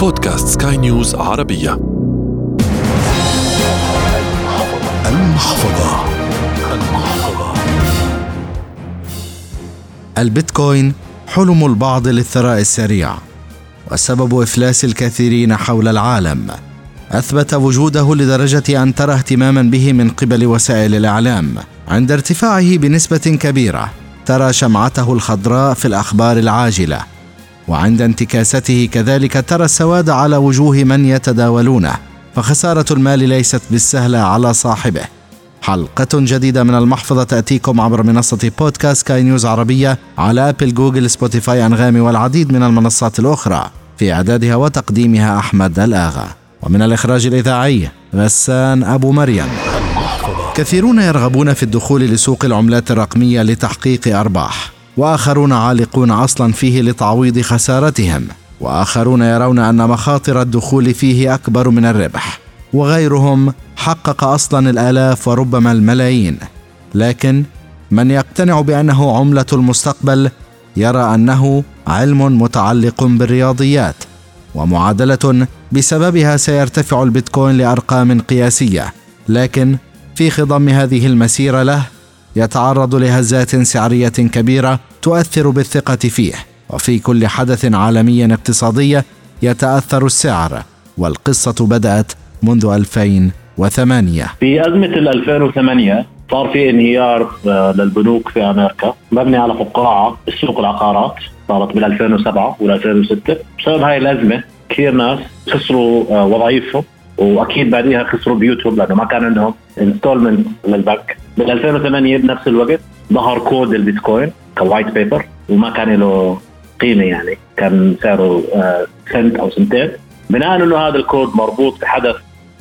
بودكاست سكاي نيوز عربية. المحفظة. المحفظة البيتكوين حلم البعض للثراء السريع وسبب إفلاس الكثيرين حول العالم. أثبت وجوده لدرجة أن ترى اهتماما به من قبل وسائل الإعلام. عند ارتفاعه بنسبة كبيرة ترى شمعته الخضراء في الأخبار العاجلة. وعند انتكاسته كذلك ترى السواد على وجوه من يتداولونه فخسارة المال ليست بالسهله على صاحبه. حلقة جديدة من المحفظة تأتيكم عبر منصة بودكاست سكاي نيوز عربية على أبل جوجل سبوتيفاي أنغامي والعديد من المنصات الأخرى. في إعدادها وتقديمها أحمد الآغا. ومن الإخراج الإذاعي غسان أبو مريم. كثيرون يرغبون في الدخول لسوق العملات الرقمية لتحقيق أرباح. وآخرون عالقون أصلا فيه لتعويض خسارتهم وآخرون يرون أن مخاطر الدخول فيه أكبر من الربح وغيرهم حقق أصلا الآلاف وربما الملايين. لكن من يقتنع بأنه عملة المستقبل يرى أنه علم متعلق بالرياضيات ومعادلة بسببها سيرتفع البيتكوين لأرقام قياسية. لكن في خضم هذه المسيرة له يتعرض لهزات سعرية كبيرة تؤثر بالثقة فيه وفي كل حدث عالمي اقتصادي يتأثر السعر والقصة بدأت منذ 2008 في أزمة 2008 صار في انهيار آه، للبنوك في أمريكا مبني على فقاعة السوق العقارات صارت بال 2007 وال 2006 بسبب هاي الأزمة كثير ناس خسروا آه، وظائفهم وأكيد بعديها خسروا بيوتيوب لأنه ما كان عندهم انستولمنت للبنك بال 2008 بنفس الوقت ظهر كود البيتكوين ك white paper وما كان له قيمة يعني كان سعره سنت أو سنتين. بناء إنه هذا الكود مربوط بحدث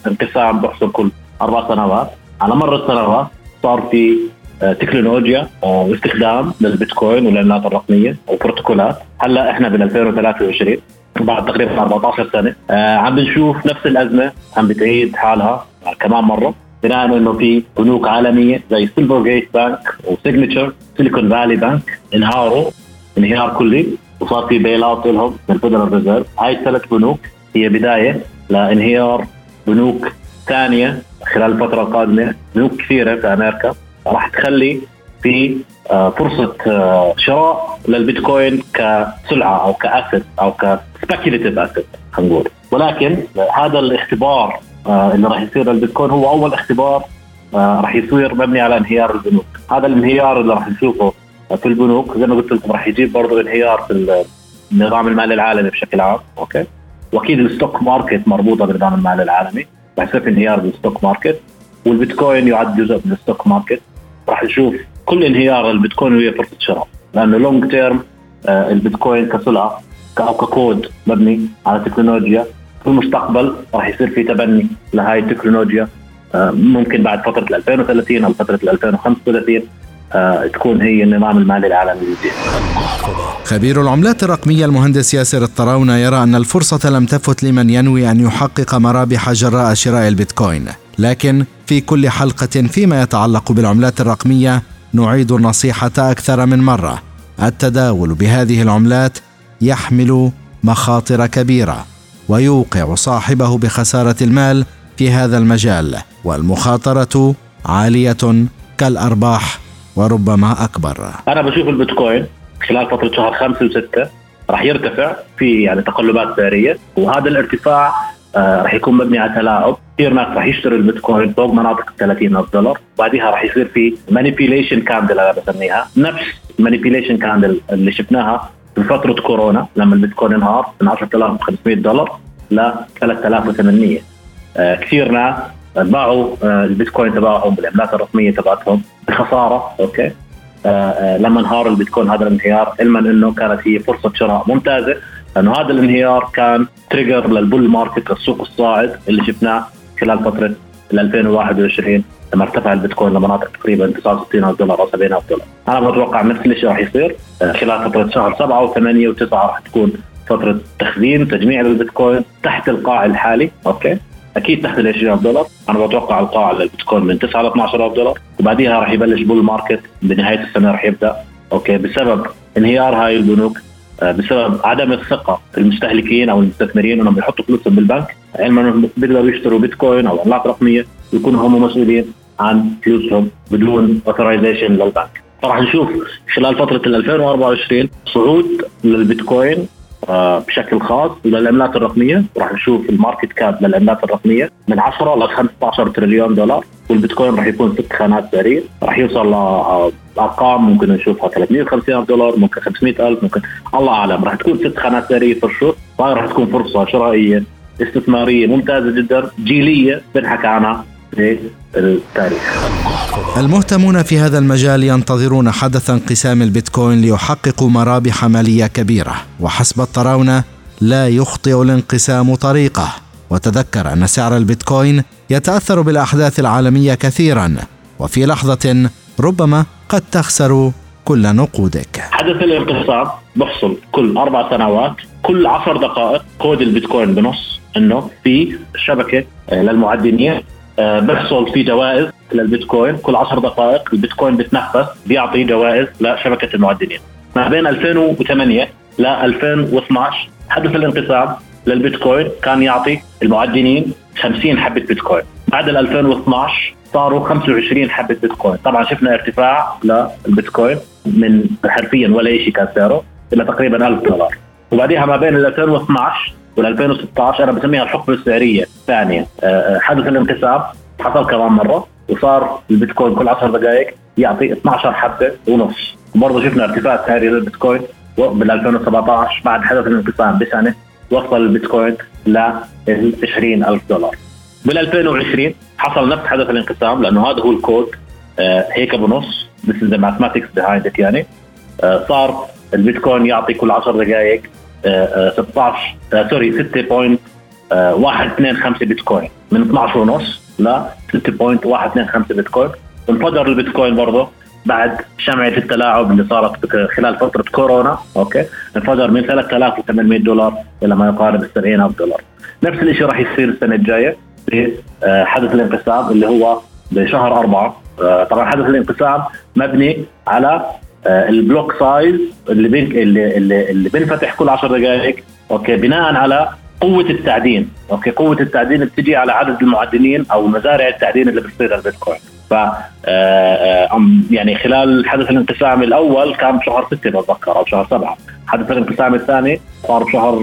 انقسام بيحصل كل أربع سنوات. على مر السنوات صار في آه، تكنولوجيا آه، واستخدام للبيتكوين والعملات الرقمية وبروتوكولات هلأ إحنا بال 2023 بعد تقريبا 14 سنة آه، عم بنشوف نفس الأزمة عم بتعيد حالها كمان مرة. بناء إنه في بنوك عالمية زي Silvergate Bank و Signature Silicon Valley Bank انهاروا انهيار كلي وصار في bail out لهم من ال Federal Reserve هاي الثلاث بنوك هي بداية لانهيار بنوك ثانية خلال الفترة القادمة. بنوك كثيرة في أمريكا. راح تخلي في آه، فرصة آه، شراء للبيتكوين كسلعة أو ك asset أو ك speculative asset خلينا نقول. ولكن هذا الاختبار اللي راح يصير للبيتكوين هو أول اختبار راح يصير مبني على انهيار البنوك. هذا الانهيار اللي راح نشوفه في البنوك زي ما قلت لكم راح يجيب برضه انهيار في النظام المالي العالمي بشكل عام okay؟ وأكيد ال stock market مربوطة بالنظام المالي العالمي راح يصير في انهيار بال stock market والبيتكوين يعد جزء من ال stock market. راح نشوف كل انهيار البيتكوين وهي فرصة شراء لأنه لونج تيرم البيتكوين كسلعه أو ككود مبني على تكنولوجيا في المستقبل راح يصير في تبني لهي التكنولوجيا آه، ممكن بعد فترة 2030 أو فترة 2035 آه، تكون هي النظام المالي العالمي الجديد. خبير العملات الرقمية المهندس ياسر الطراونة يرى أن الفرصة لم تفت لمن ينوي أن يحقق مرابح جراء شراء البيتكوين. لكن في كل حلقة فيما يتعلق بالعملات الرقمية نعيد النصيحة أكثر من مرة. التداول بهذه العملات يحمل مخاطر كبيرة. ويوقع صاحبه بخسارة المال في هذا المجال والمخاطرة عالية كالأرباح وربما أكبر. أنا بشوف البيتكوين خلال فترة شهر خمسة وستة راح يرتفع في يعني تقلبات سعرية وهذا الارتفاع آه راح يكون مبني على تلاعب. كثير ناس راح يشتروا البيتكوين فوق مناطق 30 ألف دولار بعدها راح يصير في manipulation candle أنا بسميها. نفس manipulation candle اللي شفناها في فترة كورونا لما البيتكوين انهار من 10500 دولار ل 3800 آه كثير ناس باعوا آه البيتكوين تبعهم بالعملات الرقمية تبعتهم بخسارة okay؟ آه آه لما انهار البيتكوين هذا الانهيار علما انه كانت هي فرصة شراء ممتازة لأنه هذا الانهيار كان trigger لل bull market السوق الصاعد اللي شفناه خلال فترة 2021 لما ارتفع البيتكوين لمناطق تقريبا 69 دولار أو 70 دولار. أنا بتوقع نفس الشيء راح يصير؟ آه، خلال فترة شهر 7 و8 و9 راح تكون فترة تخزين تجميع للبيتكوين تحت القاع الحالي okay؟ أكيد تحت ال 20000 دولار. أنا بتوقع القاع للبيتكوين من 9 ل 12000 دولار. وبعديها راح يبلش bull market بنهاية السنة راح يبدأ okay؟ بسبب انهيار هاي البنوك بسبب عدم الثقة في المستهلكين أو المستثمرين إنهم يحطوا فلوسهم بالبنك. علما إنهم بيقدروا يشتروا بيتكوين أو عملات رقمية. ويكونوا هم مسؤولين عن فلوسهم بدون authorization للبنك. راح نشوف خلال فترة 2024 صعود للبيتكوين آه، بشكل خاص للعملات الرقمية. وراح نشوف ال market cap للعملات الرقمية من 10 ل 15 تريليون دولار والبيتكوين راح يكون ست خانات سعريه راح يوصل لارقام ممكن نشوفها 350 ألف دولار ممكن 500 ألف ممكن الله أعلم. راح تكون ست خانات سعريه في الشهر وهي راح تكون فرصة شرائية استثمارية ممتازة جدا جيلية بنحكى عنها. في التاريخ المهتمون في هذا المجال ينتظرون حدث انقسام البيتكوين ليحققوا مرابح مالية كبيرة. وحسب الطراونه لا يخطئ الانقسام طريقة. وتذكر أن سعر البيتكوين يتأثر بالأحداث العالمية كثيرا. وفي لحظة ربما قد تخسر كل نقودك. حدث الانقسام بحصل كل أربع سنوات كل عشر دقائق كود البيتكوين بنص إنه في شبكة للمعدنين آه، بيحصل في جوائز للبيتكوين كل 10 دقائق البيتكوين بتنفس بيعطي جوائز لشبكة المعدنين. ما بين 2008 ل 2012 حدث الانقسام للبيتكوين كان يعطي المعدنين 50 حبة بيتكوين. بعد 2012 صاروا 25 حبة بيتكوين. طبعا شفنا ارتفاع للبيتكوين من حرفيا ولا شيء كان سعره إلى تقريبا 1000 دولار. وبعدها ما بين 2012 وال 2016 أنا بسميها الحقبة السعرية الثانية. آه، آه، حدث الانقسام حصل كمان مرة وصار البيتكوين كل 10 دقائق يعطي 12 حبة ونص. برضه شفنا ارتفاع سعري للبيتكوين بال 2017 بعد حدث الانقسام بسنة وصل البيتكوين ل 20000 دولار. بال 2020 حصل نفس حدث الانقسام لأنه هذا هو الكود آه هيك بنص. The mathematics behind it يعني. صار البيتكوين يعطي كل 10 دقائق 16 sorry 6.125 بيتكوين. من 12 ونص ل 6.125 بيتكوين. انفجر البيتكوين برضه بعد شمعة التلاعب اللي صارت خلال فترة كورونا okay؟ انفجر من 3800 دولار إلى ما يقارب ال 70000 دولار. نفس الشيء راح يصير السنة الجاية في آه، حدث الانقسام اللي هو بشهر أربعة. آه، طبعا حدث الانقسام مبني على آه، ال block size اللي بين اللي اللي, بينفتح كل 10 دقائق okay بناء على قوة التعدين، okay قوة التعدين بتجي على عدد المعدنين أو مزارع التعدين اللي بتصير البيتكوين، ف آه، آه، يعني خلال حدث الانقسام الأول كان بشهر 6 بتذكر أو شهر 7 حدث الانقسام الثاني صار بشهر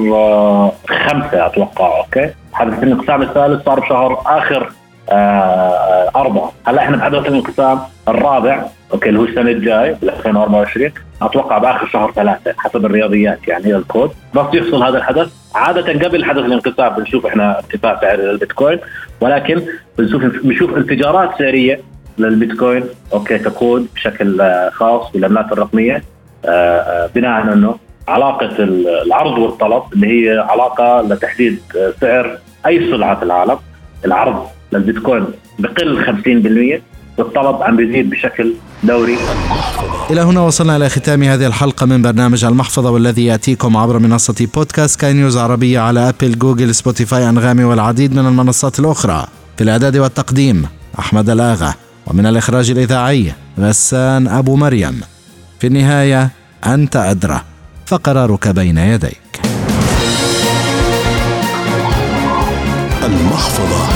خمسة أتوقع okay. حدث الانقسام الثالث صار بشهر آخر آه أربعة. هلا إحنا بحدث الانقسام الرابع okay اللي هو السنة الجاي 2024 أتوقع بآخر شهر ثلاثة حسب الرياضيات يعني الكود. بس يحصل هذا الحدث. عادة قبل حدث الانقسام بنشوف إحنا ارتفاع سعر البيتكوين ولكن بنشوف بنشوف انفجارات سعرية للبيتكوين okay ك code بشكل خاص بالعملات الرقمية. آه، آه، بناء على إنه علاقة العرض والطلب اللي هي علاقة لتحديد سعر أي سلعة في العالم. العرض للبيتكوين بقل 50% والطلب عم بيزيد بشكل دوري. إلى هنا وصلنا إلى ختام هذه الحلقة من برنامج المحفظة والذي يأتيكم عبر منصة بودكاست سكاي نيوز عربية على أبل جوجل سبوتيفاي أنغامي والعديد من المنصات الأخرى. في الإعداد والتقديم أحمد الآغا. ومن الإخراج الإذاعي غسان أبو مريم. في النهاية أنت أدرى فقرارك بين يديك. المحفظة.